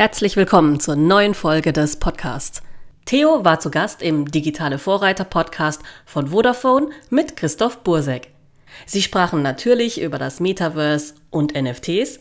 Herzlich willkommen zur neuen Folge des Podcasts. Theo war zu Gast im Digitale Vorreiter Podcast von Vodafone mit Christoph Bursek. Sie sprachen natürlich über das Metaverse und NFTs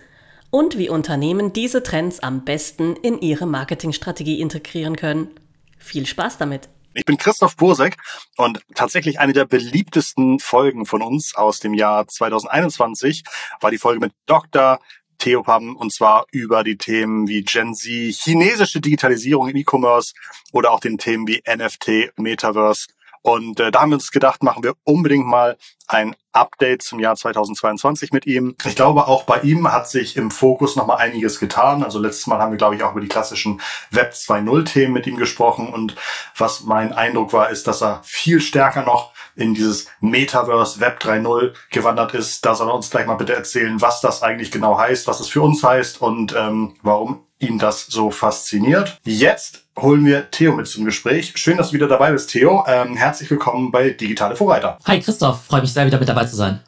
und wie Unternehmen diese Trends am besten in ihre Marketingstrategie integrieren können. Viel Spaß damit! Ich bin Christoph Bursek und tatsächlich eine der beliebtesten Folgen von uns aus dem Jahr 2021 war die Folge mit Dr. Theopam und zwar über die Themen wie Gen Z, chinesische Digitalisierung im E-Commerce oder auch den Themen wie NFT, Metaverse. Und äh, da haben wir uns gedacht, machen wir unbedingt mal ein Update zum Jahr 2022 mit ihm. Ich glaube, auch bei ihm hat sich im Fokus nochmal einiges getan. Also letztes Mal haben wir, glaube ich, auch über die klassischen Web 2.0 Themen mit ihm gesprochen. Und was mein Eindruck war, ist, dass er viel stärker noch in dieses Metaverse Web 3.0 gewandert ist. Da soll er uns gleich mal bitte erzählen, was das eigentlich genau heißt, was es für uns heißt und ähm, warum ihn das so fasziniert. Jetzt holen wir Theo mit zum Gespräch. Schön, dass du wieder dabei bist, Theo. Ähm, herzlich willkommen bei Digitale Vorreiter. Hi Christoph, freue mich sehr, wieder mit dabei zu sein.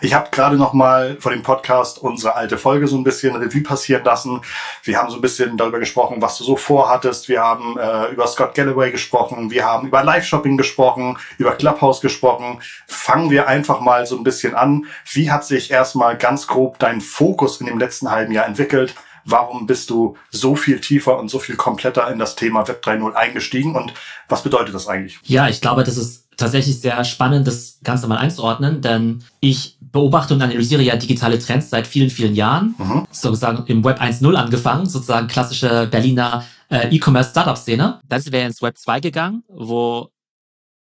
Ich habe gerade noch mal vor dem Podcast unsere alte Folge so ein bisschen Revue passieren lassen. Wir haben so ein bisschen darüber gesprochen, was du so vorhattest. Wir haben äh, über Scott Galloway gesprochen. Wir haben über Live-Shopping gesprochen, über Clubhouse gesprochen. Fangen wir einfach mal so ein bisschen an. Wie hat sich erstmal ganz grob dein Fokus in dem letzten halben Jahr entwickelt? Warum bist du so viel tiefer und so viel kompletter in das Thema Web 3.0 eingestiegen und was bedeutet das eigentlich? Ja, ich glaube, das ist tatsächlich sehr spannend, das Ganze mal einzuordnen, denn ich beobachte und analysiere ja digitale Trends seit vielen, vielen Jahren, mhm. sozusagen im Web 1.0 angefangen, sozusagen klassische Berliner äh, E-Commerce-Startup-Szene. Dann sind wir ins Web 2 gegangen, wo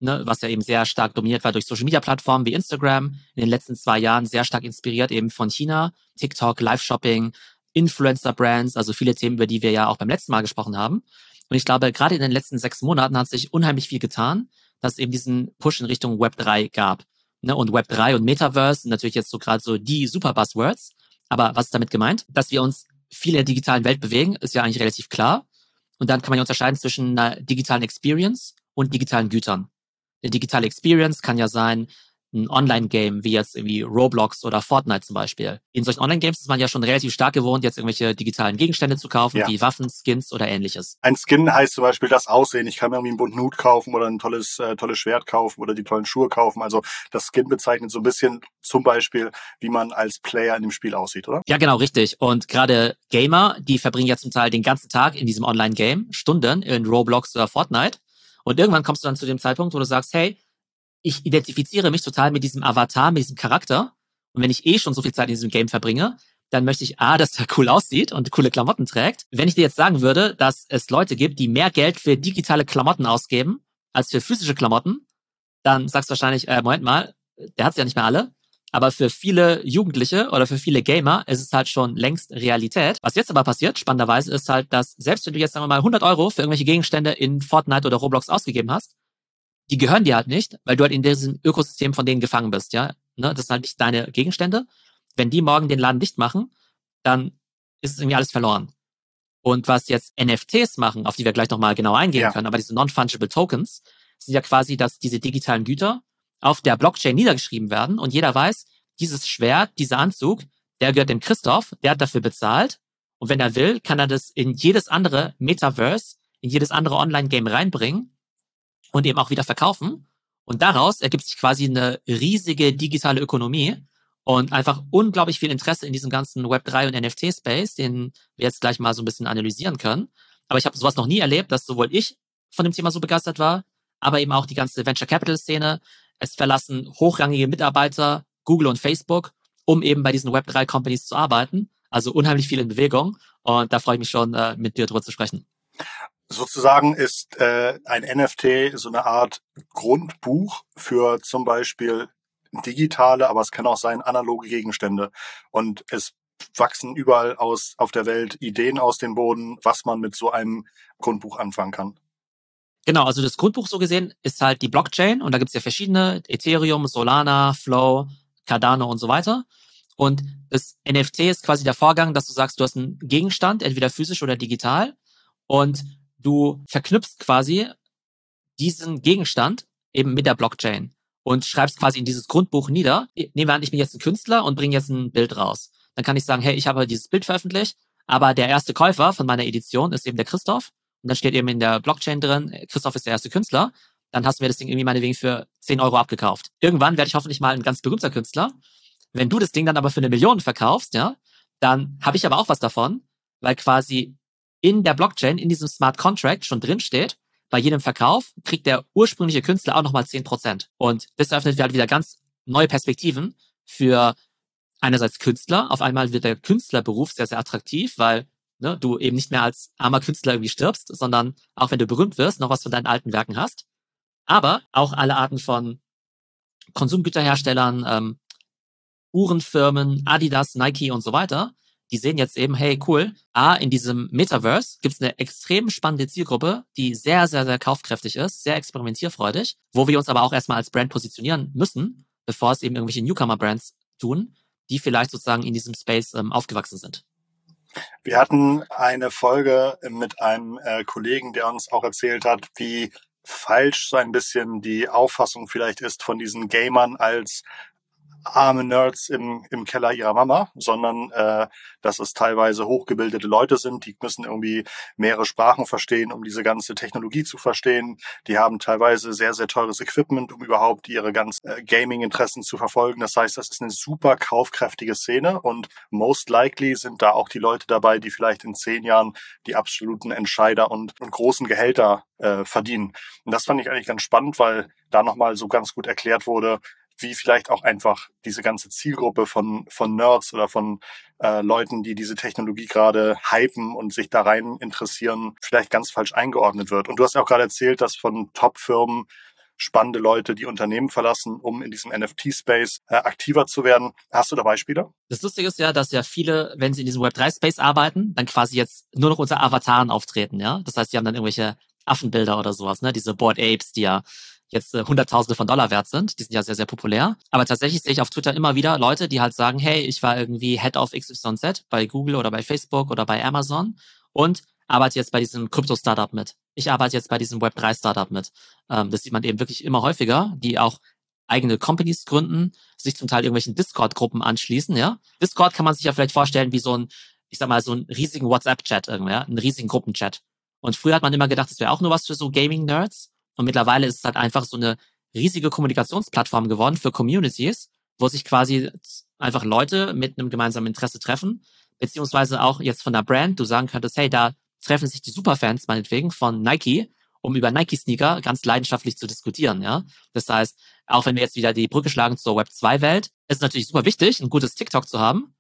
Ne, was ja eben sehr stark dominiert war durch Social Media Plattformen wie Instagram, in den letzten zwei Jahren sehr stark inspiriert eben von China, TikTok, Live-Shopping, Influencer-Brands, also viele Themen, über die wir ja auch beim letzten Mal gesprochen haben. Und ich glaube, gerade in den letzten sechs Monaten hat sich unheimlich viel getan, dass es eben diesen Push in Richtung Web 3 gab. Ne? Und Web 3 und Metaverse sind natürlich jetzt so gerade so die super Buzzwords. Aber was ist damit gemeint? Dass wir uns viel in der digitalen Welt bewegen, ist ja eigentlich relativ klar. Und dann kann man ja unterscheiden zwischen einer digitalen Experience und digitalen Gütern. Eine digitale Experience kann ja sein, ein Online-Game wie jetzt irgendwie Roblox oder Fortnite zum Beispiel. In solchen Online-Games ist man ja schon relativ stark gewohnt, jetzt irgendwelche digitalen Gegenstände zu kaufen, ja. wie Waffen, Skins oder ähnliches. Ein Skin heißt zum Beispiel das Aussehen. Ich kann mir irgendwie einen bunten Hut kaufen oder ein tolles, äh, tolles Schwert kaufen oder die tollen Schuhe kaufen. Also das Skin bezeichnet so ein bisschen zum Beispiel, wie man als Player in dem Spiel aussieht, oder? Ja, genau, richtig. Und gerade Gamer, die verbringen ja zum Teil den ganzen Tag in diesem Online-Game, Stunden in Roblox oder Fortnite. Und irgendwann kommst du dann zu dem Zeitpunkt, wo du sagst, hey, ich identifiziere mich total mit diesem Avatar, mit diesem Charakter. Und wenn ich eh schon so viel Zeit in diesem Game verbringe, dann möchte ich A, dass er cool aussieht und coole Klamotten trägt. Wenn ich dir jetzt sagen würde, dass es Leute gibt, die mehr Geld für digitale Klamotten ausgeben als für physische Klamotten, dann sagst du wahrscheinlich, äh, Moment mal, der hat ja nicht mehr alle. Aber für viele Jugendliche oder für viele Gamer ist es halt schon längst Realität. Was jetzt aber passiert, spannenderweise, ist halt, dass selbst wenn du jetzt sagen wir mal 100 Euro für irgendwelche Gegenstände in Fortnite oder Roblox ausgegeben hast, die gehören dir halt nicht, weil du halt in diesem Ökosystem von denen gefangen bist, ja. Ne? Das sind halt nicht deine Gegenstände. Wenn die morgen den Laden dicht machen, dann ist es irgendwie alles verloren. Und was jetzt NFTs machen, auf die wir gleich nochmal genau eingehen ja. können, aber diese Non-Fungible Tokens sind ja quasi, dass diese digitalen Güter auf der Blockchain niedergeschrieben werden und jeder weiß, dieses Schwert, dieser Anzug, der gehört dem Christoph, der hat dafür bezahlt und wenn er will, kann er das in jedes andere Metaverse, in jedes andere Online-Game reinbringen und eben auch wieder verkaufen. Und daraus ergibt sich quasi eine riesige digitale Ökonomie und einfach unglaublich viel Interesse in diesem ganzen Web3 und NFT-Space, den wir jetzt gleich mal so ein bisschen analysieren können. Aber ich habe sowas noch nie erlebt, dass sowohl ich von dem Thema so begeistert war, aber eben auch die ganze Venture Capital Szene. Es verlassen hochrangige Mitarbeiter Google und Facebook, um eben bei diesen Web3 Companies zu arbeiten. Also unheimlich viel in Bewegung. Und da freue ich mich schon, äh, mit dir drüber zu sprechen. Sozusagen ist äh, ein NFT so eine Art Grundbuch für zum Beispiel digitale, aber es kann auch sein analoge Gegenstände. Und es wachsen überall aus auf der Welt Ideen aus dem Boden, was man mit so einem Grundbuch anfangen kann. Genau, also das Grundbuch so gesehen ist halt die Blockchain und da gibt's ja verschiedene, Ethereum, Solana, Flow, Cardano und so weiter. Und das NFT ist quasi der Vorgang, dass du sagst, du hast einen Gegenstand, entweder physisch oder digital, und du verknüpfst quasi diesen Gegenstand eben mit der Blockchain und schreibst quasi in dieses Grundbuch nieder. Nehmen wir an, ich bin jetzt ein Künstler und bringe jetzt ein Bild raus. Dann kann ich sagen, hey, ich habe dieses Bild veröffentlicht, aber der erste Käufer von meiner Edition ist eben der Christoph. Und dann steht eben in der Blockchain drin, Christoph ist der erste Künstler. Dann hast du mir das Ding irgendwie meinetwegen für 10 Euro abgekauft. Irgendwann werde ich hoffentlich mal ein ganz berühmter Künstler. Wenn du das Ding dann aber für eine Million verkaufst, ja, dann habe ich aber auch was davon, weil quasi in der Blockchain, in diesem Smart Contract schon drin steht, bei jedem Verkauf kriegt der ursprüngliche Künstler auch nochmal 10%. Und das eröffnet halt wieder ganz neue Perspektiven für einerseits Künstler. Auf einmal wird der Künstlerberuf sehr, sehr attraktiv, weil ne, du eben nicht mehr als armer Künstler irgendwie stirbst, sondern auch wenn du berühmt wirst, noch was von deinen alten Werken hast. Aber auch alle Arten von Konsumgüterherstellern, ähm, Uhrenfirmen, Adidas, Nike und so weiter, die sehen jetzt eben, hey, cool, A, in diesem Metaverse gibt es eine extrem spannende Zielgruppe, die sehr, sehr, sehr kaufkräftig ist, sehr experimentierfreudig, wo wir uns aber auch erstmal als Brand positionieren müssen, bevor es eben irgendwelche Newcomer-Brands tun, die vielleicht sozusagen in diesem Space ähm, aufgewachsen sind. Wir hatten eine Folge mit einem äh, Kollegen, der uns auch erzählt hat, wie falsch so ein bisschen die Auffassung vielleicht ist von diesen Gamern als arme Nerds im, im Keller ihrer Mama, sondern äh, dass es teilweise hochgebildete Leute sind, die müssen irgendwie mehrere Sprachen verstehen, um diese ganze Technologie zu verstehen. Die haben teilweise sehr, sehr teures Equipment, um überhaupt ihre ganzen äh, Gaming-Interessen zu verfolgen. Das heißt, das ist eine super kaufkräftige Szene und most likely sind da auch die Leute dabei, die vielleicht in zehn Jahren die absoluten Entscheider und, und großen Gehälter äh, verdienen. Und das fand ich eigentlich ganz spannend, weil da nochmal so ganz gut erklärt wurde, wie vielleicht auch einfach diese ganze Zielgruppe von, von Nerds oder von äh, Leuten, die diese Technologie gerade hypen und sich da rein interessieren, vielleicht ganz falsch eingeordnet wird. Und du hast ja auch gerade erzählt, dass von Top-Firmen spannende Leute die Unternehmen verlassen, um in diesem NFT-Space äh, aktiver zu werden. Hast du da Beispiele? Das Lustige ist ja, dass ja viele, wenn sie in diesem Web3-Space arbeiten, dann quasi jetzt nur noch unter Avataren auftreten, ja. Das heißt, die haben dann irgendwelche Affenbilder oder sowas, ne? Diese Board Apes, die ja jetzt äh, Hunderttausende von Dollar wert sind. Die sind ja sehr, sehr populär. Aber tatsächlich sehe ich auf Twitter immer wieder Leute, die halt sagen, hey, ich war irgendwie Head of XYZ bei Google oder bei Facebook oder bei Amazon und arbeite jetzt bei diesem Krypto-Startup mit. Ich arbeite jetzt bei diesem Web3-Startup mit. Ähm, das sieht man eben wirklich immer häufiger, die auch eigene Companies gründen, sich zum Teil irgendwelchen Discord-Gruppen anschließen, ja. Discord kann man sich ja vielleicht vorstellen wie so ein, ich sag mal, so einen riesigen WhatsApp-Chat irgendwie, ja, einen riesigen Gruppenchat. Und früher hat man immer gedacht, das wäre auch nur was für so Gaming-Nerds. Und mittlerweile ist es halt einfach so eine riesige Kommunikationsplattform geworden für Communities, wo sich quasi einfach Leute mit einem gemeinsamen Interesse treffen, beziehungsweise auch jetzt von der Brand, du sagen könntest, hey, da treffen sich die Superfans meinetwegen von Nike, um über Nike-Sneaker ganz leidenschaftlich zu diskutieren, ja. Das heißt, auch wenn wir jetzt wieder die Brücke schlagen zur Web2-Welt, ist es natürlich super wichtig, ein gutes TikTok zu haben.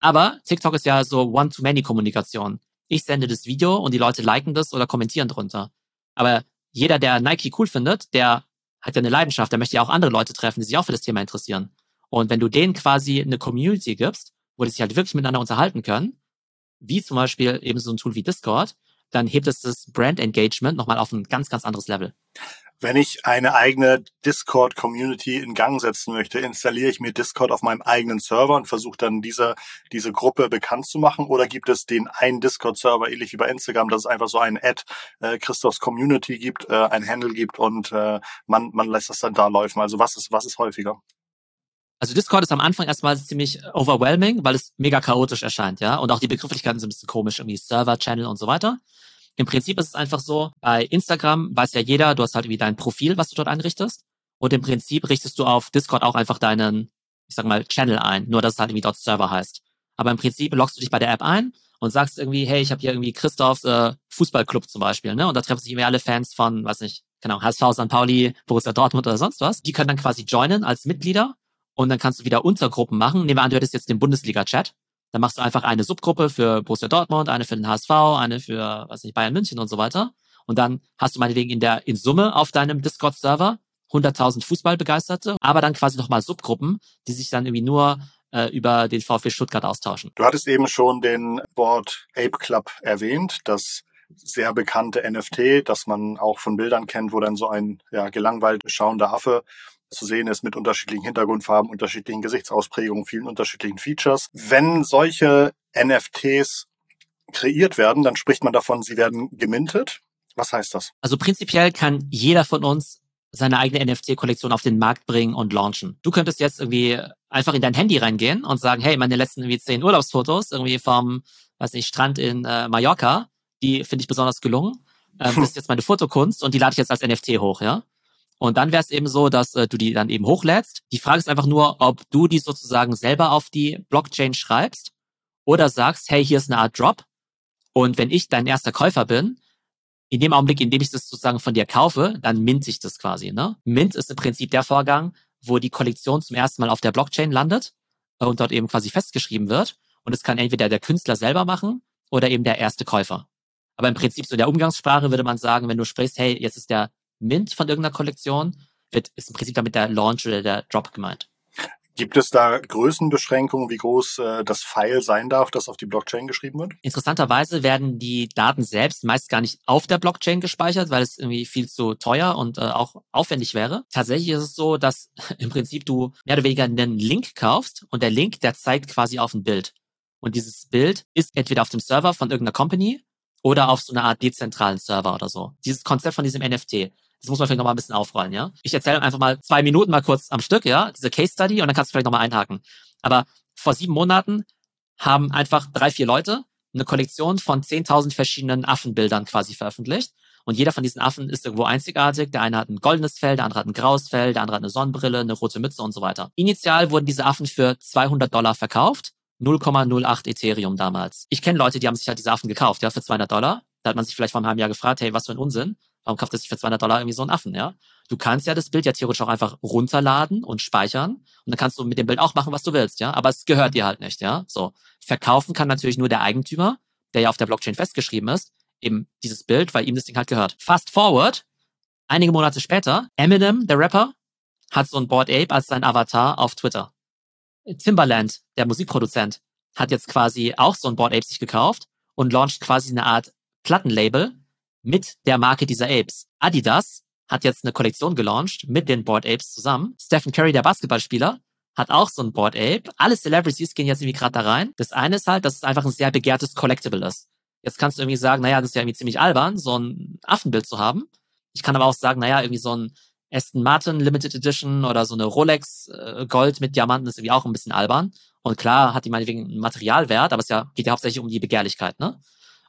Aber TikTok ist ja so One-to-Many-Kommunikation. Ich sende das Video und die Leute liken das oder kommentieren drunter. Aber jeder, der Nike cool findet, der hat ja eine Leidenschaft, der möchte ja auch andere Leute treffen, die sich auch für das Thema interessieren. Und wenn du denen quasi eine Community gibst, wo die sich halt wirklich miteinander unterhalten können, wie zum Beispiel eben so ein Tool wie Discord, dann hebt es das Brand Engagement nochmal auf ein ganz, ganz anderes Level. Wenn ich eine eigene Discord-Community in Gang setzen möchte, installiere ich mir Discord auf meinem eigenen Server und versuche dann diese, diese Gruppe bekannt zu machen? Oder gibt es den einen Discord-Server, ähnlich wie bei Instagram, dass es einfach so ein Ad äh, Christophs Community gibt, äh, ein Handle gibt und äh, man, man lässt das dann da laufen? Also was ist, was ist häufiger? Also Discord ist am Anfang erstmal ziemlich overwhelming, weil es mega chaotisch erscheint, ja. Und auch die Begrifflichkeiten sind ein bisschen komisch, irgendwie Server, Channel und so weiter. Im Prinzip ist es einfach so, bei Instagram weiß ja jeder, du hast halt wie dein Profil, was du dort einrichtest. Und im Prinzip richtest du auf Discord auch einfach deinen, ich sag mal, Channel ein, nur dass es halt irgendwie dort Server heißt. Aber im Prinzip loggst du dich bei der App ein und sagst irgendwie, hey, ich habe hier irgendwie Christophs äh, Fußballclub zum Beispiel, ne? Und da treffen sich irgendwie alle Fans von, weiß nicht, genau, HSV, St. Pauli, Borussia Dortmund oder sonst was. Die können dann quasi joinen als Mitglieder und dann kannst du wieder Untergruppen machen. Nehmen wir an, du hättest jetzt den Bundesliga-Chat dann machst du einfach eine Subgruppe für Borussia Dortmund, eine für den HSV, eine für, weiß nicht, Bayern München und so weiter. Und dann hast du meinetwegen in der, in Summe auf deinem Discord-Server 100.000 Fußballbegeisterte, aber dann quasi nochmal Subgruppen, die sich dann irgendwie nur äh, über den VfB Stuttgart austauschen. Du hattest eben schon den Board Ape Club erwähnt, das sehr bekannte NFT, das man auch von Bildern kennt, wo dann so ein ja, gelangweilt schauender Affe zu sehen ist mit unterschiedlichen Hintergrundfarben, unterschiedlichen Gesichtsausprägungen, vielen unterschiedlichen Features. Wenn solche NFTs kreiert werden, dann spricht man davon, sie werden gemintet. Was heißt das? Also prinzipiell kann jeder von uns seine eigene NFT-Kollektion auf den Markt bringen und launchen. Du könntest jetzt irgendwie einfach in dein Handy reingehen und sagen, hey, meine letzten irgendwie zehn Urlaubsfotos irgendwie vom weiß nicht, Strand in äh, Mallorca, die finde ich besonders gelungen. Ähm, das ist jetzt meine Fotokunst und die lade ich jetzt als NFT hoch, ja. Und dann wäre es eben so, dass äh, du die dann eben hochlädst. Die Frage ist einfach nur, ob du die sozusagen selber auf die Blockchain schreibst oder sagst, hey, hier ist eine Art Drop. Und wenn ich dein erster Käufer bin, in dem Augenblick, in dem ich das sozusagen von dir kaufe, dann mint ich das quasi. Ne? Mint ist im Prinzip der Vorgang, wo die Kollektion zum ersten Mal auf der Blockchain landet äh, und dort eben quasi festgeschrieben wird. Und es kann entweder der Künstler selber machen oder eben der erste Käufer. Aber im Prinzip so der Umgangssprache würde man sagen, wenn du sprichst, hey, jetzt ist der Mint von irgendeiner Kollektion, wird, ist im Prinzip damit der Launch oder der Drop gemeint. Gibt es da Größenbeschränkungen, wie groß äh, das File sein darf, das auf die Blockchain geschrieben wird? Interessanterweise werden die Daten selbst meist gar nicht auf der Blockchain gespeichert, weil es irgendwie viel zu teuer und äh, auch aufwendig wäre. Tatsächlich ist es so, dass im Prinzip du mehr oder weniger einen Link kaufst und der Link, der zeigt quasi auf ein Bild. Und dieses Bild ist entweder auf dem Server von irgendeiner Company oder auf so einer Art dezentralen Server oder so. Dieses Konzept von diesem NFT. Das muss man vielleicht noch mal ein bisschen aufrollen, ja. Ich erzähle einfach mal zwei Minuten mal kurz am Stück, ja, diese Case Study und dann kannst du vielleicht noch mal einhaken. Aber vor sieben Monaten haben einfach drei, vier Leute eine Kollektion von 10.000 verschiedenen Affenbildern quasi veröffentlicht. Und jeder von diesen Affen ist irgendwo einzigartig. Der eine hat ein goldenes Fell, der andere hat ein graues Fell, der andere hat eine Sonnenbrille, eine rote Mütze und so weiter. Initial wurden diese Affen für 200 Dollar verkauft. 0,08 Ethereum damals. Ich kenne Leute, die haben sich halt diese Affen gekauft, ja, für 200 Dollar. Da hat man sich vielleicht vor einem halben Jahr gefragt, hey, was für ein Unsinn. Warum kauft er sich für 200 Dollar irgendwie so einen Affen, ja? Du kannst ja das Bild ja theoretisch auch einfach runterladen und speichern und dann kannst du mit dem Bild auch machen, was du willst, ja? Aber es gehört dir halt nicht, ja? So. Verkaufen kann natürlich nur der Eigentümer, der ja auf der Blockchain festgeschrieben ist, eben dieses Bild, weil ihm das Ding halt gehört. Fast forward, einige Monate später, Eminem, der Rapper, hat so ein Board Ape als sein Avatar auf Twitter. Timbaland, der Musikproduzent, hat jetzt quasi auch so ein Board Ape sich gekauft und launcht quasi eine Art Plattenlabel mit der Marke dieser Apes. Adidas hat jetzt eine Kollektion gelauncht mit den Board Apes zusammen. Stephen Curry, der Basketballspieler, hat auch so ein Board Ape. Alle Celebrities gehen jetzt irgendwie gerade da rein. Das eine ist halt, dass es einfach ein sehr begehrtes Collectible ist. Jetzt kannst du irgendwie sagen, naja, das ist ja irgendwie ziemlich albern, so ein Affenbild zu haben. Ich kann aber auch sagen, naja, irgendwie so ein Aston Martin Limited Edition oder so eine Rolex äh, Gold mit Diamanten ist irgendwie auch ein bisschen albern. Und klar hat die meinetwegen einen Materialwert, aber es ja, geht ja hauptsächlich um die Begehrlichkeit, ne?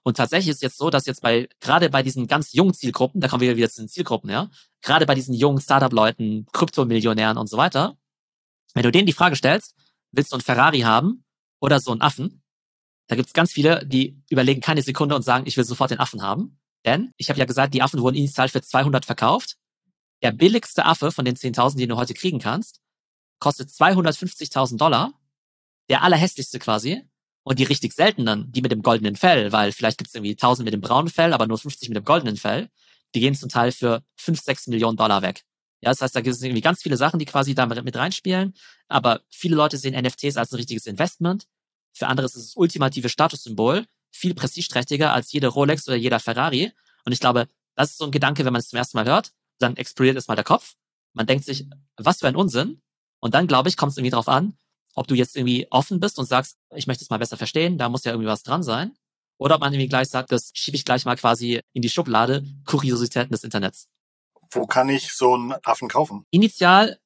Und tatsächlich ist jetzt so, dass jetzt bei, gerade bei diesen ganz jungen Zielgruppen, da kommen wir wieder zu den Zielgruppen, ja, gerade bei diesen jungen Startup-Leuten, Kryptomillionären und so weiter, wenn du denen die Frage stellst, willst du einen Ferrari haben oder so einen Affen? Da gibt's ganz viele, die überlegen keine Sekunde und sagen, ich will sofort den Affen haben. Denn ich habe ja gesagt, die Affen wurden initial für 200 verkauft. Der billigste Affe von den 10.000, den du heute kriegen kannst, kostet 250.000 Dollar. Der allerhässlichste quasi und die richtig seltenen, die mit dem goldenen Fell, weil vielleicht gibt es irgendwie 1000 mit dem braunen Fell, aber nur 50 mit dem goldenen Fell, die gehen zum Teil für 5, 6 Millionen Dollar weg. Ja, das heißt, da gibt es irgendwie ganz viele Sachen, die quasi da mit reinspielen. Aber viele Leute sehen NFTs als ein richtiges Investment. Für andere ist es das ultimative Statussymbol, viel prestigeträchtiger als jede Rolex oder jeder Ferrari. Und ich glaube, das ist so ein Gedanke, wenn man es zum ersten Mal hört, dann explodiert erstmal der Kopf. Man denkt sich, was für ein Unsinn. Und dann, glaube ich, kommt es irgendwie drauf an, ob du jetzt irgendwie offen bist und sagst, ich möchte es mal besser verstehen, da muss ja irgendwie was dran sein. Oder ob man irgendwie gleich sagt, das schiebe ich gleich mal quasi in die Schublade, Kuriositäten des Internets. Wo kann ich so einen Affen kaufen? Initial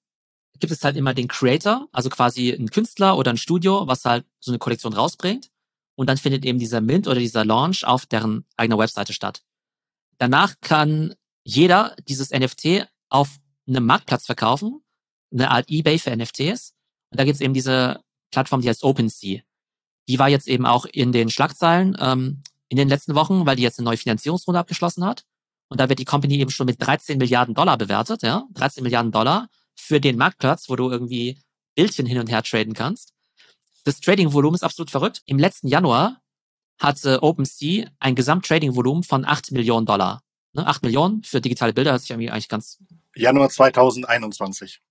gibt es halt immer den Creator, also quasi ein Künstler oder ein Studio, was halt so eine Kollektion rausbringt. Und dann findet eben dieser Mint oder dieser Launch auf deren eigener Webseite statt. Danach kann jeder dieses NFT auf einem Marktplatz verkaufen, eine Art eBay für NFTs. Und da gibt es eben diese Plattform, die heißt OpenSea. Die war jetzt eben auch in den Schlagzeilen ähm, in den letzten Wochen, weil die jetzt eine neue Finanzierungsrunde abgeschlossen hat. Und da wird die Company eben schon mit 13 Milliarden Dollar bewertet, ja, 13 Milliarden Dollar für den Marktplatz, wo du irgendwie Bildchen hin und her traden kannst. Das Trading-Volumen ist absolut verrückt. Im letzten Januar hatte OpenSea ein Gesamt-Trading-Volumen von 8 Millionen Dollar. Ne, 8 Millionen für digitale Bilder, das ist ja eigentlich ganz... Januar 2021.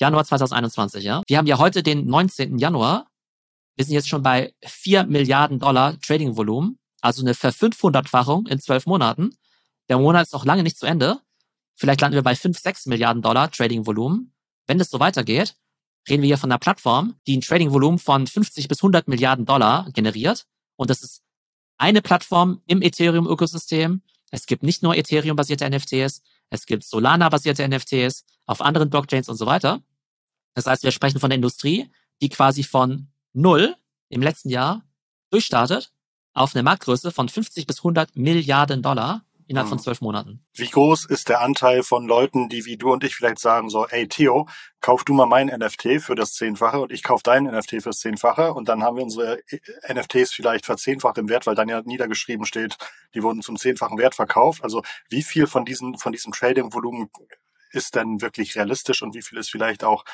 Januar 2021, ja. Wir haben ja heute den 19. Januar. Wir sind jetzt schon bei 4 Milliarden Dollar Trading-Volumen, also eine Ver-500-fachung in zwölf Monaten. Der Monat ist noch lange nicht zu Ende. Vielleicht landen wir bei 5, 6 Milliarden Dollar Trading-Volumen. Wenn das so weitergeht, reden wir hier von einer Plattform, die ein Trading-Volumen von 50 bis 100 Milliarden Dollar generiert. Und das ist eine Plattform im Ethereum-Ökosystem. Es gibt nicht nur Ethereum-basierte NFTs, es gibt Solana-basierte NFTs auf anderen Blockchains und so weiter. Das heißt, wir sprechen von der Industrie, die quasi von null im letzten Jahr durchstartet auf eine Marktgröße von 50 bis 100 Milliarden Dollar innerhalb von hm. zwölf Monaten. Wie groß ist der Anteil von Leuten, die wie du und ich vielleicht sagen so, ey Theo, kauf du mal mein NFT für das Zehnfache und ich kauf dein NFT fürs Zehnfache und dann haben wir unsere äh, NFTs vielleicht verzehnfacht im Wert, weil dann ja niedergeschrieben steht, die wurden zum zehnfachen Wert verkauft. Also wie viel von diesen, von diesem Trading-Volumen ist denn wirklich realistisch und wie viel ist vielleicht auch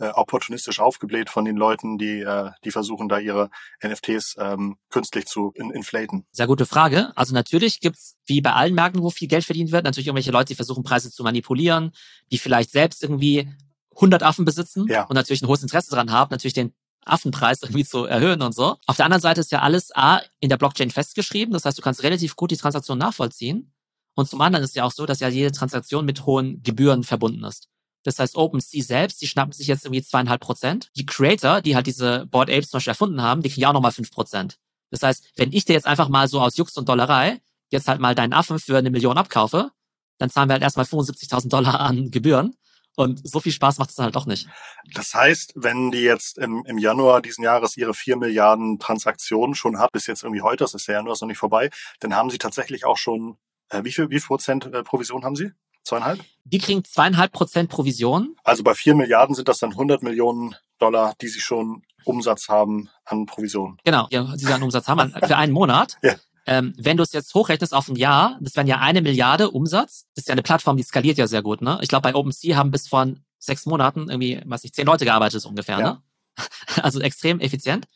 äh, opportunistisch aufgebläht von den Leuten, die, äh, die versuchen, da ihre NFTs ähm, künstlich zu in inflaten? Sehr gute Frage. Also natürlich gibt's wie bei allen Märkten, wo viel Geld verdient wird, natürlich irgendwelche Leute, die versuchen, Preise zu manipulieren, die vielleicht selbst irgendwie 100 Affen besitzen ja. und natürlich ein hohes Interesse daran haben, natürlich den Affenpreis irgendwie zu erhöhen und so. Auf der anderen Seite ist ja alles A in der Blockchain festgeschrieben. Das heißt, du kannst relativ gut die Transaktion nachvollziehen. Und zum anderen ist ja auch so, dass ja jede Transaktion mit hohen Gebühren verbunden ist. Das heißt, OpenSea selbst, die schnappen sich jetzt irgendwie zweieinhalb Prozent. Die Creator, die halt diese Board Apes zum Beispiel erfunden haben, die kriegen ja auch nochmal fünf Prozent. Das heißt, wenn ich dir jetzt einfach mal so aus Jux und Dollerei jetzt halt mal deinen Affen für eine Million abkaufe, dann zahlen wir halt erstmal 75.000 Dollar an Gebühren. Und so viel Spaß macht es dann halt doch nicht. Das heißt, wenn die jetzt im, im Januar diesen Jahres ihre vier Milliarden Transaktionen schon hat, bis jetzt irgendwie heute, das ist der Januar ist noch nicht vorbei, dann haben sie tatsächlich auch schon, äh, wie viel, wie viel Prozent äh, Provision haben sie? Zweieinhalb? Die kriegen zweieinhalb Prozent Provision. Also bei vier Milliarden sind das dann 100 Millionen Dollar, die sie schon Umsatz haben an Provision. Genau, ja, die sie an Umsatz haben für einen Monat. ja. Ähm, wenn du es jetzt hochrechnest auf ein Jahr, das wären ja eine Milliarde Umsatz. Das ist ja eine Plattform, die skaliert ja sehr gut. Ne? Ich glaube, bei OpenSea haben bis vor sechs Monaten irgendwie, weiß ich, zehn Leute gearbeitet ungefähr. Ja. Ne? Also extrem effizient.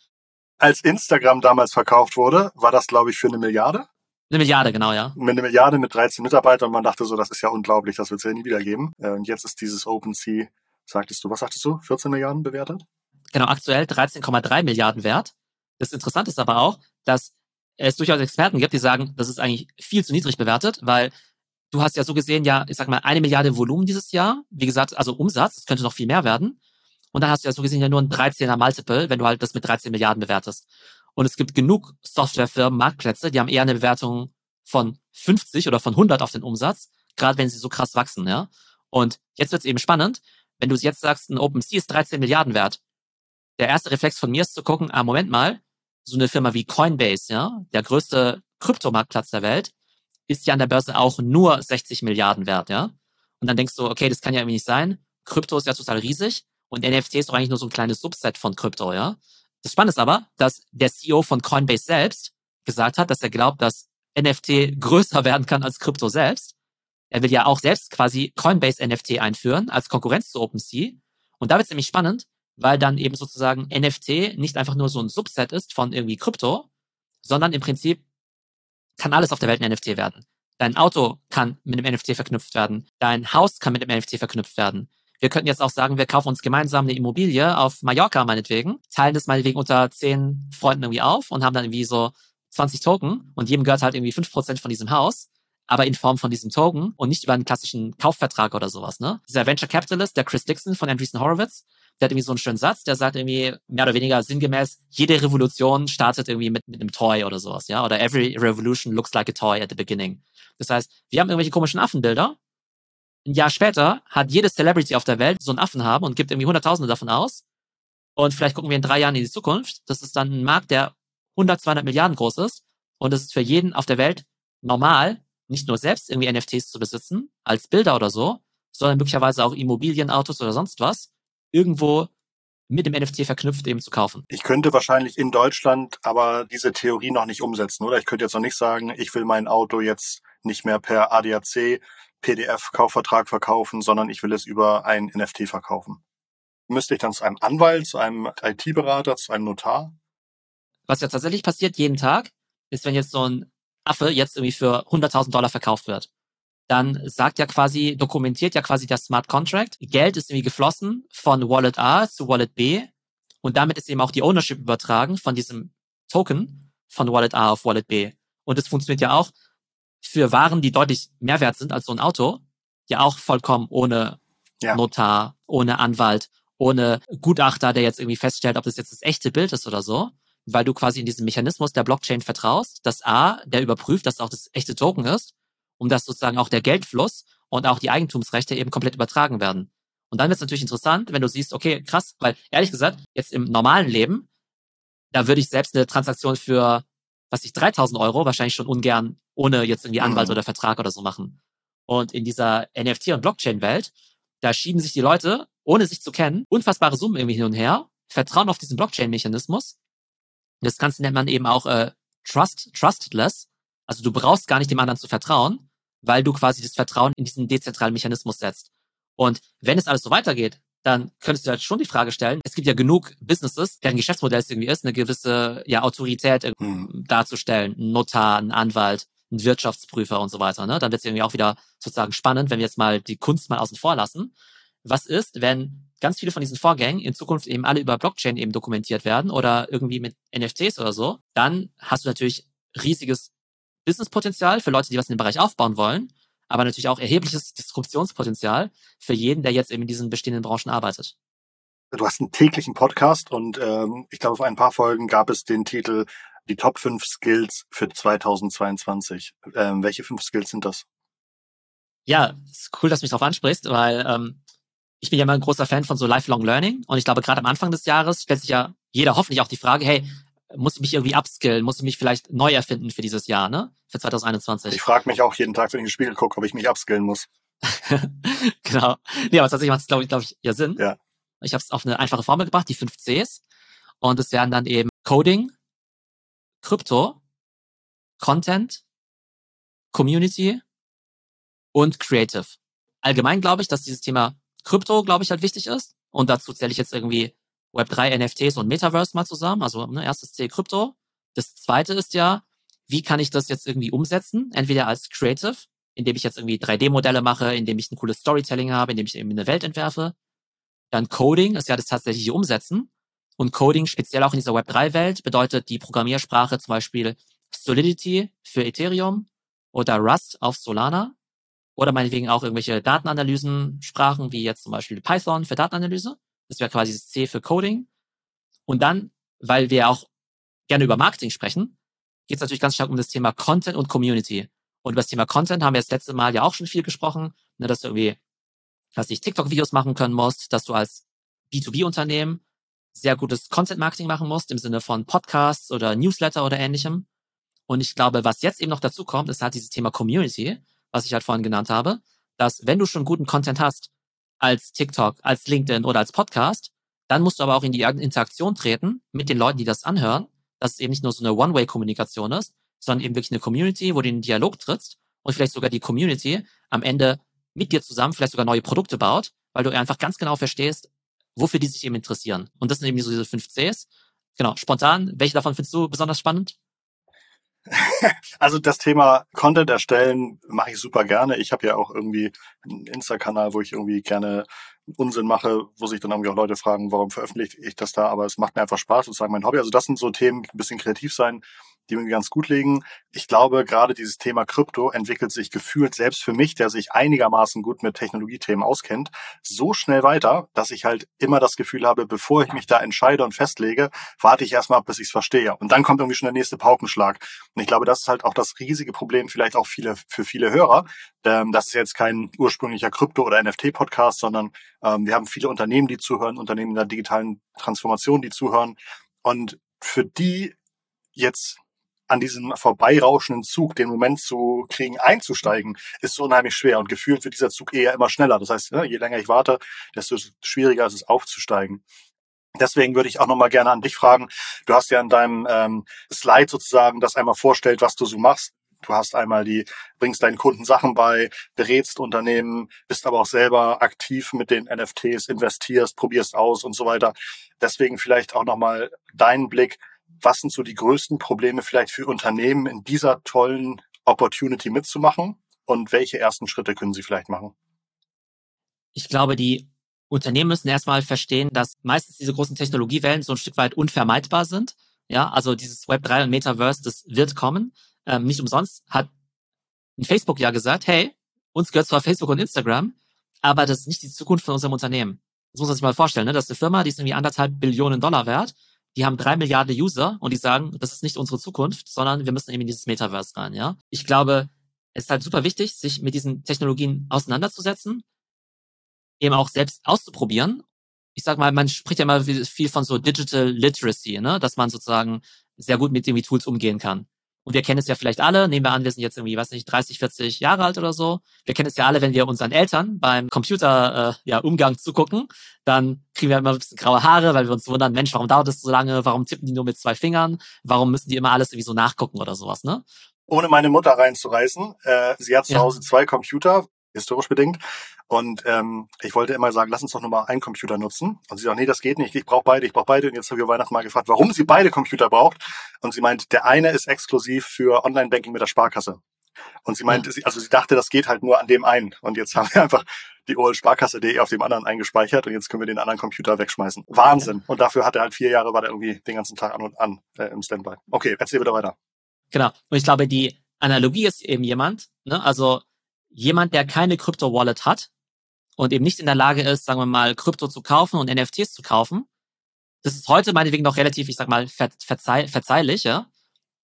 Als Instagram damals verkauft wurde, war das, glaube ich, für eine Milliarde. Eine Milliarde, genau, ja. Mit einer Milliarde mit 13 Mitarbeitern und man dachte so, das ist ja unglaublich, das wird es ja nie wieder geben. Äh, und jetzt ist dieses OpenSea, sagtest du, was sagtest du, 14 Milliarden bewertet? Genau, aktuell 13,3 Milliarden wert. Das Interessante ist aber auch, dass es durchaus Experten gibt, die sagen, das ist eigentlich viel zu niedrig bewertet, weil du hast ja so gesehen ja, ich sag mal, eine Milliarde Volumen dieses Jahr. Wie gesagt, also Umsatz, es könnte noch viel mehr werden. Und dann hast du ja so gesehen ja nur ein 13er Multiple, wenn du halt das mit 13 Milliarden bewertest. Und es gibt genug Softwarefirmen, Marktplätze, die haben eher eine Bewertung von 50 oder von 100 auf den Umsatz, gerade wenn sie so krass wachsen, ja. Und jetzt wird es eben spannend, wenn du jetzt sagst, ein OpenSea ist 13 Milliarden wert. Der erste Reflex von mir ist zu gucken, ah, Moment mal, so eine Firma wie Coinbase, ja, der größte Kryptomarktplatz der Welt, ist ja an der Börse auch nur 60 Milliarden wert, ja. Und dann denkst du, okay, das kann ja irgendwie nicht sein. Krypto ist ja total riesig und NFT ist doch eigentlich nur so ein kleines Subset von Krypto, ja. Das Spannende ist aber, dass der CEO von Coinbase selbst gesagt hat, dass er glaubt, dass NFT größer werden kann als Krypto selbst. Er will ja auch selbst quasi Coinbase NFT einführen als Konkurrenz zu OpenSea. Und da wird es nämlich spannend, weil dann eben sozusagen NFT nicht einfach nur so ein Subset ist von irgendwie Krypto, sondern im Prinzip kann alles auf der Welt ein NFT werden. Dein Auto kann mit einem NFT verknüpft werden. Dein Haus kann mit einem NFT verknüpft werden. Wir könnten jetzt auch sagen, wir kaufen uns gemeinsam eine Immobilie auf Mallorca meinetwegen, teilen das meinetwegen unter zehn Freunden irgendwie auf und haben dann irgendwie so 20 Token und jedem gehört halt irgendwie fünf Prozent von diesem Haus, aber in Form von diesem Token und nicht über einen klassischen Kaufvertrag oder sowas, ne? Dieser Venture Capitalist, der Chris Dixon von Andreessen Horowitz, der hat irgendwie so einen schönen Satz, der sagt irgendwie mehr oder weniger sinngemäß, jede Revolution startet irgendwie mit, mit einem Toy oder sowas, ja? Oder every revolution looks like a toy at the beginning. Das heißt, wir haben irgendwelche komischen Affenbilder ein Jahr später hat jede Celebrity auf der Welt so einen Affen haben und gibt irgendwie Hunderttausende davon aus. Und vielleicht gucken wir in drei Jahren in die Zukunft. Das ist dann ein Markt, der 100, 200 Milliarden groß ist. Und es ist für jeden auf der Welt normal, nicht nur selbst irgendwie NFTs zu besitzen, als Bilder oder so, sondern möglicherweise auch Immobilien, Autos oder sonst was, irgendwo mit dem NFT verknüpft eben zu kaufen. Ich könnte wahrscheinlich in Deutschland aber diese Theorie noch nicht umsetzen, oder? Ich könnte jetzt noch nicht sagen, ich will mein Auto jetzt nicht mehr per ADAC PDF-Kaufvertrag verkaufen, sondern ich will es über ein NFT verkaufen. Müsste ich dann zu einem Anwalt, zu einem IT-Berater, zu einem Notar? Was ja tatsächlich passiert jeden Tag, ist, wenn jetzt so ein Affe jetzt irgendwie für 100.000 Dollar verkauft wird, dann sagt ja quasi, dokumentiert ja quasi der Smart Contract, Geld ist irgendwie geflossen von Wallet A zu Wallet B und damit ist eben auch die Ownership übertragen von diesem Token von Wallet A auf Wallet B. Und es funktioniert ja auch für Waren, die deutlich mehr wert sind als so ein Auto, ja auch vollkommen ohne ja. Notar, ohne Anwalt, ohne Gutachter, der jetzt irgendwie feststellt, ob das jetzt das echte Bild ist oder so, weil du quasi in diesem Mechanismus der Blockchain vertraust, dass A, der überprüft, dass auch das echte Token ist, um dass sozusagen auch der Geldfluss und auch die Eigentumsrechte eben komplett übertragen werden. Und dann wird es natürlich interessant, wenn du siehst, okay, krass, weil ehrlich gesagt, jetzt im normalen Leben, da würde ich selbst eine Transaktion für was ich 3000 Euro wahrscheinlich schon ungern ohne jetzt irgendwie Anwalt mhm. oder Vertrag oder so machen. Und in dieser NFT- und Blockchain-Welt, da schieben sich die Leute, ohne sich zu kennen, unfassbare Summen irgendwie hin und her, vertrauen auf diesen Blockchain-Mechanismus. Das Ganze nennt man eben auch äh, Trust, Trustless. Also du brauchst gar nicht dem anderen zu vertrauen, weil du quasi das Vertrauen in diesen dezentralen Mechanismus setzt. Und wenn es alles so weitergeht, dann könntest du halt schon die Frage stellen, es gibt ja genug Businesses, deren Geschäftsmodell es irgendwie ist, eine gewisse ja, Autorität hm. darzustellen, ein Notar, ein Anwalt, ein Wirtschaftsprüfer und so weiter. Ne? Dann wird es irgendwie auch wieder sozusagen spannend, wenn wir jetzt mal die Kunst mal außen vor lassen. Was ist, wenn ganz viele von diesen Vorgängen in Zukunft eben alle über Blockchain eben dokumentiert werden oder irgendwie mit NFTs oder so, dann hast du natürlich riesiges Businesspotenzial für Leute, die was in dem Bereich aufbauen wollen, aber natürlich auch erhebliches Disruptionspotenzial für jeden, der jetzt eben in diesen bestehenden Branchen arbeitet. Du hast einen täglichen Podcast und ähm, ich glaube, auf ein paar Folgen gab es den Titel Die Top 5 Skills für 2022. Ähm, welche fünf Skills sind das? Ja, ist cool, dass du mich darauf ansprichst, weil ähm, ich bin ja immer ein großer Fan von so Lifelong Learning und ich glaube, gerade am Anfang des Jahres stellt sich ja jeder hoffentlich auch die Frage, hey, muss ich mich irgendwie upskillen, muss ich mich vielleicht neu erfinden für dieses Jahr, ne? Für 2021. Ich frage mich auch jeden Tag, wenn ich in den Spiegel gucke, ob ich mich upskillen muss. genau. Nee, aber tatsächlich macht es, glaube ich, glaube ich, ja Sinn. Ja. Ich habe es auf eine einfache Formel gebracht, die fünf Cs. Und es wären dann eben Coding, Krypto, Content, Community und Creative. Allgemein glaube ich, dass dieses Thema Krypto, glaube ich, halt wichtig ist. Und dazu zähle ich jetzt irgendwie Web3, NFTs und Metaverse mal zusammen. Also ne, erstes C Krypto. Das zweite ist ja, wie kann ich das jetzt irgendwie umsetzen? Entweder als Creative, indem ich jetzt irgendwie 3D-Modelle mache, indem ich ein cooles Storytelling habe, indem ich eben eine Welt entwerfe. Dann Coding ist ja das tatsächliche Umsetzen. Und Coding, speziell auch in dieser Web3-Welt, bedeutet die Programmiersprache zum Beispiel Solidity für Ethereum oder Rust auf Solana oder meinetwegen auch irgendwelche Datenanalysen-Sprachen, wie jetzt zum Beispiel Python für Datenanalyse. Das wäre quasi das C für Coding. Und dann, weil wir auch gerne über Marketing sprechen, geht es natürlich ganz stark um das Thema Content und Community. Und über das Thema Content haben wir das letzte Mal ja auch schon viel gesprochen, ne, dass du irgendwie, dass ich TikTok-Videos machen können musst, dass du als B2B-Unternehmen sehr gutes Content-Marketing machen musst, im Sinne von Podcasts oder Newsletter oder ähnlichem. Und ich glaube, was jetzt eben noch dazu kommt, ist halt dieses Thema Community, was ich halt vorhin genannt habe, dass wenn du schon guten Content hast, als TikTok, als LinkedIn oder als Podcast, dann musst du aber auch in die Interaktion treten mit den Leuten, die das anhören, dass es eben nicht nur so eine One-Way-Kommunikation ist, sondern eben wirklich eine Community, wo du in den Dialog trittst und vielleicht sogar die Community am Ende mit dir zusammen vielleicht sogar neue Produkte baut, weil du einfach ganz genau verstehst, wofür die sich eben interessieren. Und das sind eben so diese fünf Cs. Genau, spontan, welche davon findest du besonders spannend? Also das Thema Content erstellen mache ich super gerne. Ich habe ja auch irgendwie einen Insta-Kanal, wo ich irgendwie gerne Unsinn mache, wo sich dann irgendwie auch Leute fragen, warum veröffentliche ich das da, aber es macht mir einfach Spaß, sozusagen mein Hobby. Also das sind so Themen, ein bisschen kreativ sein, die mir ganz gut liegen. Ich glaube, gerade dieses Thema Krypto entwickelt sich gefühlt selbst für mich, der sich einigermaßen gut mit Technologiethemen auskennt, so schnell weiter, dass ich halt immer das Gefühl habe, bevor ich mich da entscheide und festlege, warte ich erstmal bis ich es verstehe. Und dann kommt irgendwie schon der nächste Paukenschlag. Und ich glaube, das ist halt auch das riesige Problem vielleicht auch viele, für viele Hörer. Ähm, das ist jetzt kein ursprünglicher Krypto- oder NFT-Podcast, sondern ähm, wir haben viele Unternehmen, die zuhören, Unternehmen in der digitalen Transformation, die zuhören. Und für die jetzt an diesem vorbeirauschenden Zug den Moment zu kriegen, einzusteigen, ist so unheimlich schwer. Und gefühlt wird dieser Zug eher immer schneller. Das heißt, ne, je länger ich warte, desto schwieriger ist es aufzusteigen. Deswegen würde ich auch nochmal gerne an dich fragen. Du hast ja in deinem ähm, Slide sozusagen das einmal vorstellt, was du so machst. Du hast einmal die, bringst deinen Kunden Sachen bei, berätst Unternehmen, bist aber auch selber aktiv mit den NFTs, investierst, probierst aus und so weiter. Deswegen vielleicht auch nochmal deinen Blick was sind so die größten Probleme vielleicht für Unternehmen in dieser tollen Opportunity mitzumachen und welche ersten Schritte können sie vielleicht machen? Ich glaube, die Unternehmen müssen erstmal verstehen, dass meistens diese großen Technologiewellen so ein Stück weit unvermeidbar sind. Ja, also dieses Web 3 und Metaverse, das wird kommen. Ähm, nicht umsonst hat Facebook ja gesagt, hey, uns gehört zwar Facebook und Instagram, aber das ist nicht die Zukunft von unserem Unternehmen. Das muss man sich mal vorstellen, ne? Das ist eine Firma, die ist irgendwie anderthalb Billionen Dollar wert die haben drei Milliarden User und die sagen, das ist nicht unsere Zukunft, sondern wir müssen eben in dieses Metaverse rein, ja. Ich glaube, es ist halt super wichtig, sich mit diesen Technologien auseinanderzusetzen, eben auch selbst auszuprobieren. Ich sag mal, man spricht ja immer viel von so Digital Literacy, ne, dass man sozusagen sehr gut mit den Tools umgehen kann. Und wir kennen es ja vielleicht alle, nehmen wir an, wir sind jetzt irgendwie, weiß nicht, 30, 40 Jahre alt oder so. Wir kennen es ja alle, wenn wir unseren Eltern beim Computer äh, ja, Umgang zugucken, dann kriegen wir immer ein bisschen graue Haare, weil wir uns wundern, Mensch, warum dauert das so lange? Warum tippen die nur mit zwei Fingern? Warum müssen die immer alles irgendwie so nachgucken oder sowas, ne? Ohne meine Mutter reinzureißen. Äh, sie hat zu Ja. Hause zwei Computer, historisch bedingt. Und ähm, ich wollte immer sagen, lass uns doch nur mal einen Computer nutzen. Und sie sagt, nee, das geht nicht. Ich brauche beide, ich brauche beide. Und jetzt habe ich Weihnachten mal gefragt, warum sie beide Computer braucht. Und sie meint, der eine ist exklusiv für Online-Banking mit der Sparkasse. Und sie meinte, sie, also sie dachte, das geht halt nur an dem einen. Und jetzt haben wir einfach die OL-Sparkasse.de auf dem anderen eingespeichert und jetzt können wir den anderen Computer wegschmeißen. Wahnsinn. Und dafür hat er halt vier Jahre, war der irgendwie den ganzen Tag an und an äh, im Standby. Okay, erzähl bitte weiter. Genau. Und ich glaube, die Analogie ist eben jemand, ne, also jemand, der keine Krypto-Wallet hat und eben nicht in der Lage ist, sagen wir mal, Krypto zu kaufen und NFTs zu kaufen. Das ist heute meinetwegen noch relativ, ich sag mal, ver verzeih verzeihlich, ja.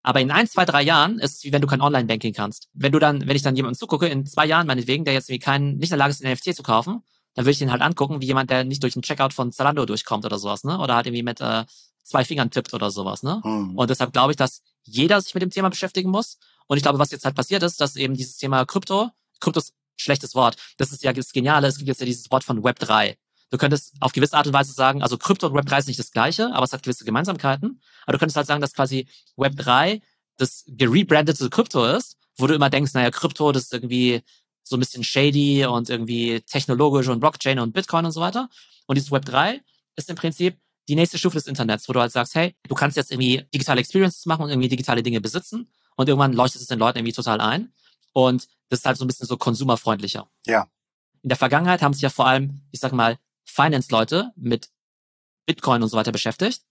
Aber in ein, zwei, drei Jahren ist es wie wenn du kein Online-Banking kannst. Wenn du dann, wenn ich dann jemandem zugucke, in zwei Jahren meinetwegen, der jetzt irgendwie keinen, nicht in der Lage ist, ein NFT zu kaufen, dann würde ich den halt angucken, wie jemand, der nicht durch den Checkout von Zalando durchkommt oder sowas, ne? Oder halt irgendwie mit äh, zwei Fingern tippt oder sowas, ne? Hm. Und deshalb glaube ich, dass jeder sich mit dem Thema beschäftigen muss. Und ich glaube, was jetzt halt passiert ist, dass eben dieses Thema Krypto, Krypto ist ein schlechtes Wort. Das ist ja das Geniale. Es gibt jetzt ja dieses Wort von Web 3. Du könntest auf gewisse Art und Weise sagen, also Krypto und Web 3 ist nicht das gleiche, aber es hat gewisse Gemeinsamkeiten. Aber du könntest halt sagen, dass quasi Web 3 das gerebrandete Krypto ist, wo du immer denkst, naja, Krypto, das ist irgendwie so ein bisschen shady und irgendwie technologisch und Blockchain und Bitcoin und so weiter. Und dieses Web 3 ist im Prinzip die nächste Stufe des Internets, wo du halt sagst, hey, du kannst jetzt irgendwie digitale Experiences machen und irgendwie digitale Dinge besitzen und irgendwann leuchtet es den Leuten irgendwie total ein. Und das ist halt so ein bisschen so konsumerfreundlicher. Ja. In der Vergangenheit haben sich ja vor allem, ich sag mal, Finance-Leute mit Bitcoin und so weiter beschäftigt.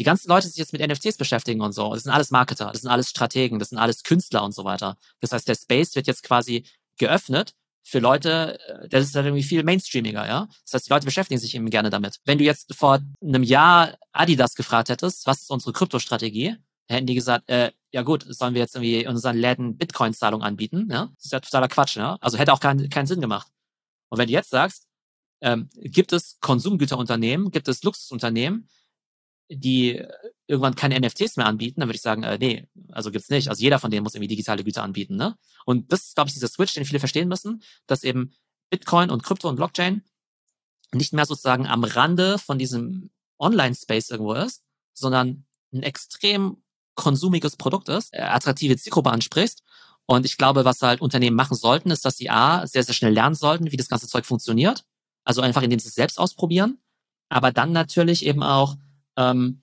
Die ganzen Leute, die sich jetzt mit NFTs beschäftigen und so, das sind alles Marketer, das sind alles Strategen, das sind alles Künstler und so weiter. Das heißt, der Space wird jetzt quasi geöffnet für Leute, äh, das ist halt irgendwie viel mainstreamiger, ja. Das heißt, die Leute beschäftigen sich eben gerne damit. Wenn du jetzt vor einem Jahr Adidas gefragt hättest, was ist unsere Kryptostrategie, hätten die gesagt, äh, ja gut, sollen wir jetzt irgendwie unseren Läden Bitcoin-Zahlung anbieten, ja? Das ist ja totaler Quatsch, ja. Also hätte auch keinen keinen Sinn gemacht. Und wenn du jetzt sagst, ähm, gibt es Konsumgüterunternehmen, gibt es Luxusunternehmen, die irgendwann keine NFTs mehr anbieten, dann würde ich sagen, äh, nee, also gibt's nicht. Also jeder von denen muss irgendwie digitale Güter anbieten, ne? Und das ist, glaube ich, dieser Switch, den viele verstehen müssen, dass eben Bitcoin und Krypto und Blockchain nicht mehr sozusagen am Rande von diesem Online-Space irgendwo ist, sondern ein extrem konsumiges Produkt ist, äh, attraktive Zielgruppe ansprichst. Und ich glaube, was halt Unternehmen machen sollten, ist, dass sie A, sehr, sehr schnell lernen sollten, wie das ganze Zeug funktioniert. Also einfach, indem sie es selbst ausprobieren. Aber dann natürlich eben auch ähm,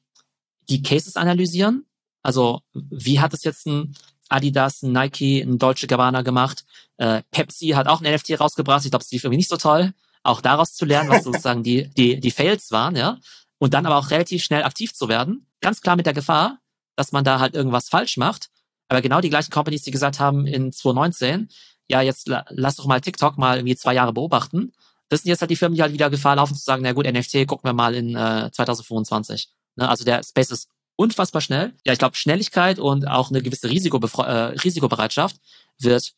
die Cases analysieren. Also wie hat es jetzt ein Adidas, ein Nike, ein Deutsche Gabbana gemacht? Äh, Pepsi hat auch ein NFT rausgebracht. Ich glaube, es lief irgendwie nicht so toll. Auch daraus zu lernen, was sozusagen die, die, die Fails waren, ja. Und dann aber auch relativ schnell aktiv zu werden. Ganz klar mit der Gefahr, dass man da halt irgendwas falsch macht. Aber genau die gleichen Companies, die gesagt haben in 2019, ja, jetzt la lass doch mal TikTok mal irgendwie zwei Jahre beobachten. Das sind jetzt halt die Firmen, die halt wieder Gefahr laufen zu sagen, na gut, NFT gucken wir mal in äh, 2025. Ne? Also der Space ist unfassbar schnell. Ja, ich glaube, Schnelligkeit und auch eine gewisse Risikobefre äh, Risikobereitschaft wird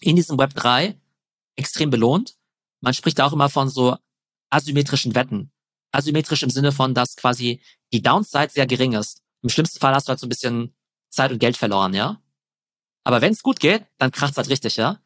in diesem Web 3 extrem belohnt. Man spricht da auch immer von so asymmetrischen Wetten. Asymmetrisch im Sinne von, dass quasi die Downside sehr gering ist. Im schlimmsten Fall hast du halt so ein bisschen Zeit und Geld verloren, ja. Aber wenn es gut geht, dann kracht's halt richtig, ja.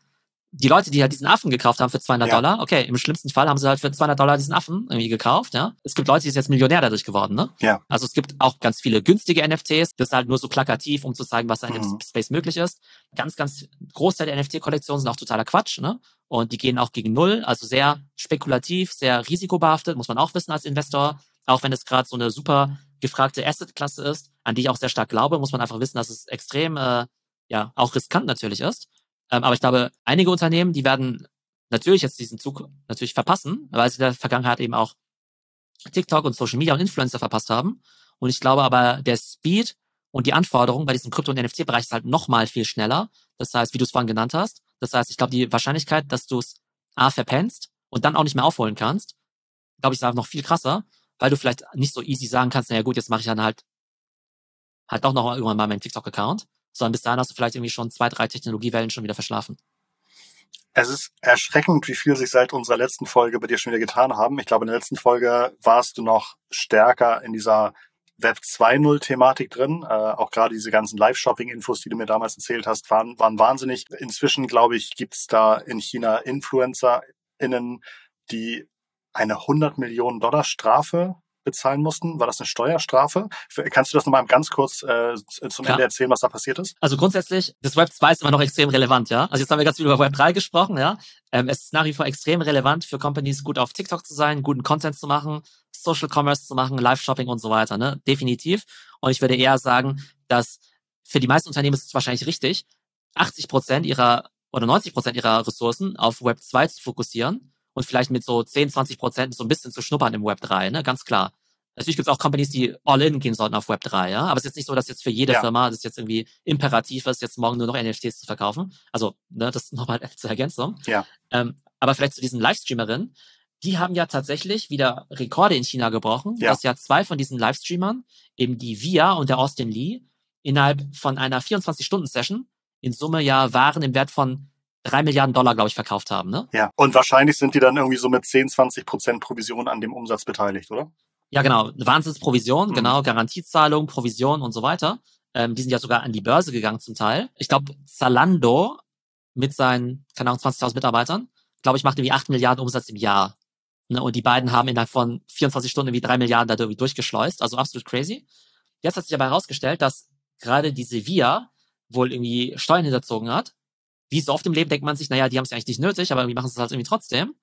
Die Leute, die halt diesen Affen gekauft haben für 200 Ja. Dollar, okay, im schlimmsten Fall haben sie halt für 200 Dollar diesen Affen irgendwie gekauft, ja. Es gibt Leute, die sind jetzt Millionär dadurch geworden, ne? Ja. Also es gibt auch ganz viele günstige NFTs, das ist halt nur so plakativ, um zu zeigen, was da in dem Mhm. Space möglich ist. Ganz, ganz Großteil der NFT-Kollektionen sind auch totaler Quatsch, ne? Und die gehen auch gegen Null, also sehr spekulativ, sehr risikobehaftet, muss man auch wissen als Investor. Auch wenn es gerade so eine super gefragte Asset-Klasse ist, an die ich auch sehr stark glaube, muss man einfach wissen, dass es extrem, äh, ja, auch riskant natürlich ist. Ähm, aber ich glaube, einige Unternehmen, die werden natürlich jetzt diesen Zug natürlich verpassen, weil sie in der Vergangenheit eben auch TikTok und Social Media und Influencer verpasst haben. Und ich glaube aber, der Speed und die Anforderungen bei diesem Krypto- und NFT-Bereich ist halt nochmal viel schneller. Das heißt, wie du es vorhin genannt hast. Das heißt, ich glaube, die Wahrscheinlichkeit, dass du es A verpennst und dann auch nicht mehr aufholen kannst, glaube ich, ist einfach noch viel krasser, weil du vielleicht nicht so easy sagen kannst, naja gut, jetzt mache ich dann halt halt doch noch irgendwann mal meinen TikTok-Account, sondern bis dahin hast du vielleicht irgendwie schon zwei, drei Technologiewellen schon wieder verschlafen. Es ist erschreckend, wie viel sich seit unserer letzten Folge bei dir schon wieder getan haben. Ich glaube, in der letzten Folge warst du noch stärker in dieser Web 2.0 Thematik drin. Äh, auch gerade diese ganzen Live-Shopping-Infos, die du mir damals erzählt hast, waren, waren wahnsinnig. Inzwischen, glaube ich, gibt's da in China InfluencerInnen, die eine 100 Millionen Dollar Strafe bezahlen mussten? War das eine Steuerstrafe? Kannst du das nochmal ganz kurz äh, zum ja. Ende erzählen, was da passiert ist? Also grundsätzlich, das Web 2 ist immer noch extrem relevant, ja. Also jetzt haben wir ganz viel über Web 3 gesprochen, ja. Ähm, es ist nach wie vor extrem relevant für Companies, gut auf TikTok zu sein, guten Content zu machen, Social Commerce zu machen, Live-Shopping und so weiter, ne? Definitiv. Und ich würde eher sagen, dass für die meisten Unternehmen ist es wahrscheinlich richtig, 80 Prozent ihrer oder 90 Prozent ihrer Ressourcen auf Web 2 zu fokussieren und vielleicht mit so 10, 20 Prozent so ein bisschen zu schnuppern im Web 3, ne? Ganz klar. Natürlich gibt es auch Companies, die all in gehen sollten auf Web 3, ja. Aber es ist jetzt nicht so, dass jetzt für jede ja. Firma das jetzt irgendwie imperativ ist, jetzt morgen nur noch NFTs zu verkaufen. Also, ne, das nochmal zur Ergänzung. Ja. Ähm, aber vielleicht zu diesen Livestreamerinnen, die haben ja tatsächlich wieder Rekorde in China gebrochen, ja. dass ja zwei von diesen Livestreamern, eben die Via und der Austin Lee, innerhalb von einer 24-Stunden-Session in Summe ja Waren im Wert von drei Milliarden Dollar, glaube ich, verkauft haben. Ne? Ja, und wahrscheinlich sind die dann irgendwie so mit 10, 20 Prozent Provision an dem Umsatz beteiligt, oder? Ja, genau. Wahnsinnsprovision, mhm. genau, Garantiezahlung, Provision und so weiter. Ähm, die sind ja sogar an die Börse gegangen zum Teil. Ich glaube, Zalando mit seinen, keine Ahnung, 20.000 Mitarbeitern, glaube ich, macht irgendwie 8 Milliarden Umsatz im Jahr. Ne? Und die beiden haben innerhalb von 24 Stunden irgendwie 3 Milliarden da irgendwie durchgeschleust. Also absolut crazy. Jetzt hat sich aber herausgestellt, dass gerade diese Via wohl irgendwie Steuern hinterzogen hat wie so oft im Leben denkt man sich, naja, die haben es ja eigentlich nicht nötig, aber irgendwie machen es halt irgendwie trotzdem.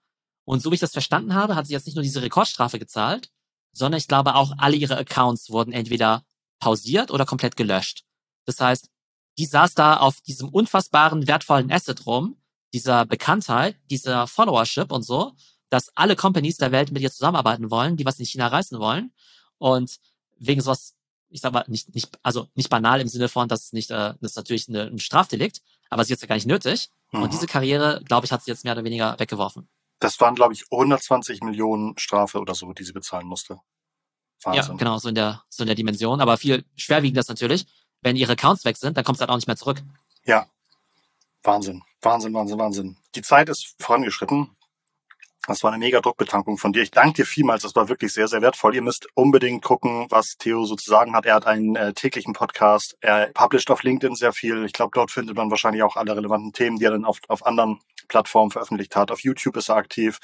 Und so wie ich das verstanden habe, hat sie jetzt nicht nur diese Rekordstrafe gezahlt, sondern ich glaube auch alle ihre Accounts wurden entweder pausiert oder komplett gelöscht. Das heißt, die saß da auf diesem unfassbaren, wertvollen Asset rum, dieser Bekanntheit, dieser Followership und so, dass alle Companies der Welt mit ihr zusammenarbeiten wollen, die was in China reißen wollen. Und wegen sowas, ich sag mal, nicht, nicht, also nicht banal im Sinne von, dass es nicht, äh, das ist natürlich eine, ein Strafdelikt, aber sie ist ja gar nicht nötig. Mhm. Und diese Karriere, glaube ich, hat sie jetzt mehr oder weniger weggeworfen. Das waren, glaube ich, 120 Millionen Strafe oder so, die sie bezahlen musste. Wahnsinn. Ja, genau, so in der, so in der Dimension. Aber viel schwerwiegender ist natürlich, wenn ihre Accounts weg sind, dann kommt es halt auch nicht mehr zurück. Ja. Wahnsinn. Wahnsinn, Wahnsinn, Wahnsinn. Die Zeit ist vorangeschritten. Das war eine mega Druckbetankung von dir. Ich danke dir vielmals. Das war wirklich sehr, sehr wertvoll. Ihr müsst unbedingt gucken, was Theo sozusagen hat. Er hat einen äh, täglichen Podcast. Er publisht auf LinkedIn sehr viel. Ich glaube, dort findet man wahrscheinlich auch alle relevanten Themen, die er dann auf, auf anderen Plattformen veröffentlicht hat. Auf YouTube ist er aktiv.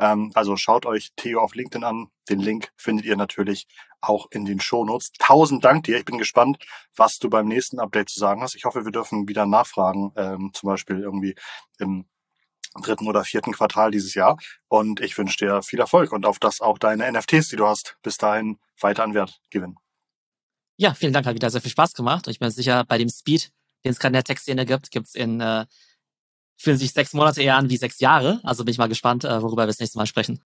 Ähm, also schaut euch Theo auf LinkedIn an. Den Link findet ihr natürlich auch in den Shownotes. Tausend Dank dir. Ich bin gespannt, was du beim nächsten Update zu sagen hast. Ich hoffe, wir dürfen wieder nachfragen, ähm, zum Beispiel irgendwie im dritten oder vierten Quartal dieses Jahr. Und ich wünsche dir viel Erfolg und auf das auch deine NFTs, die du hast, bis dahin weiter an Wert gewinnen. Ja, vielen Dank, hat wieder sehr viel Spaß gemacht. Und ich bin sicher, bei dem Speed, den es gerade in der Textszene gibt, gibt's in, äh, fühlen sich sechs Monate eher an wie sechs Jahre. Also bin ich mal gespannt, äh, worüber wir das nächste Mal sprechen.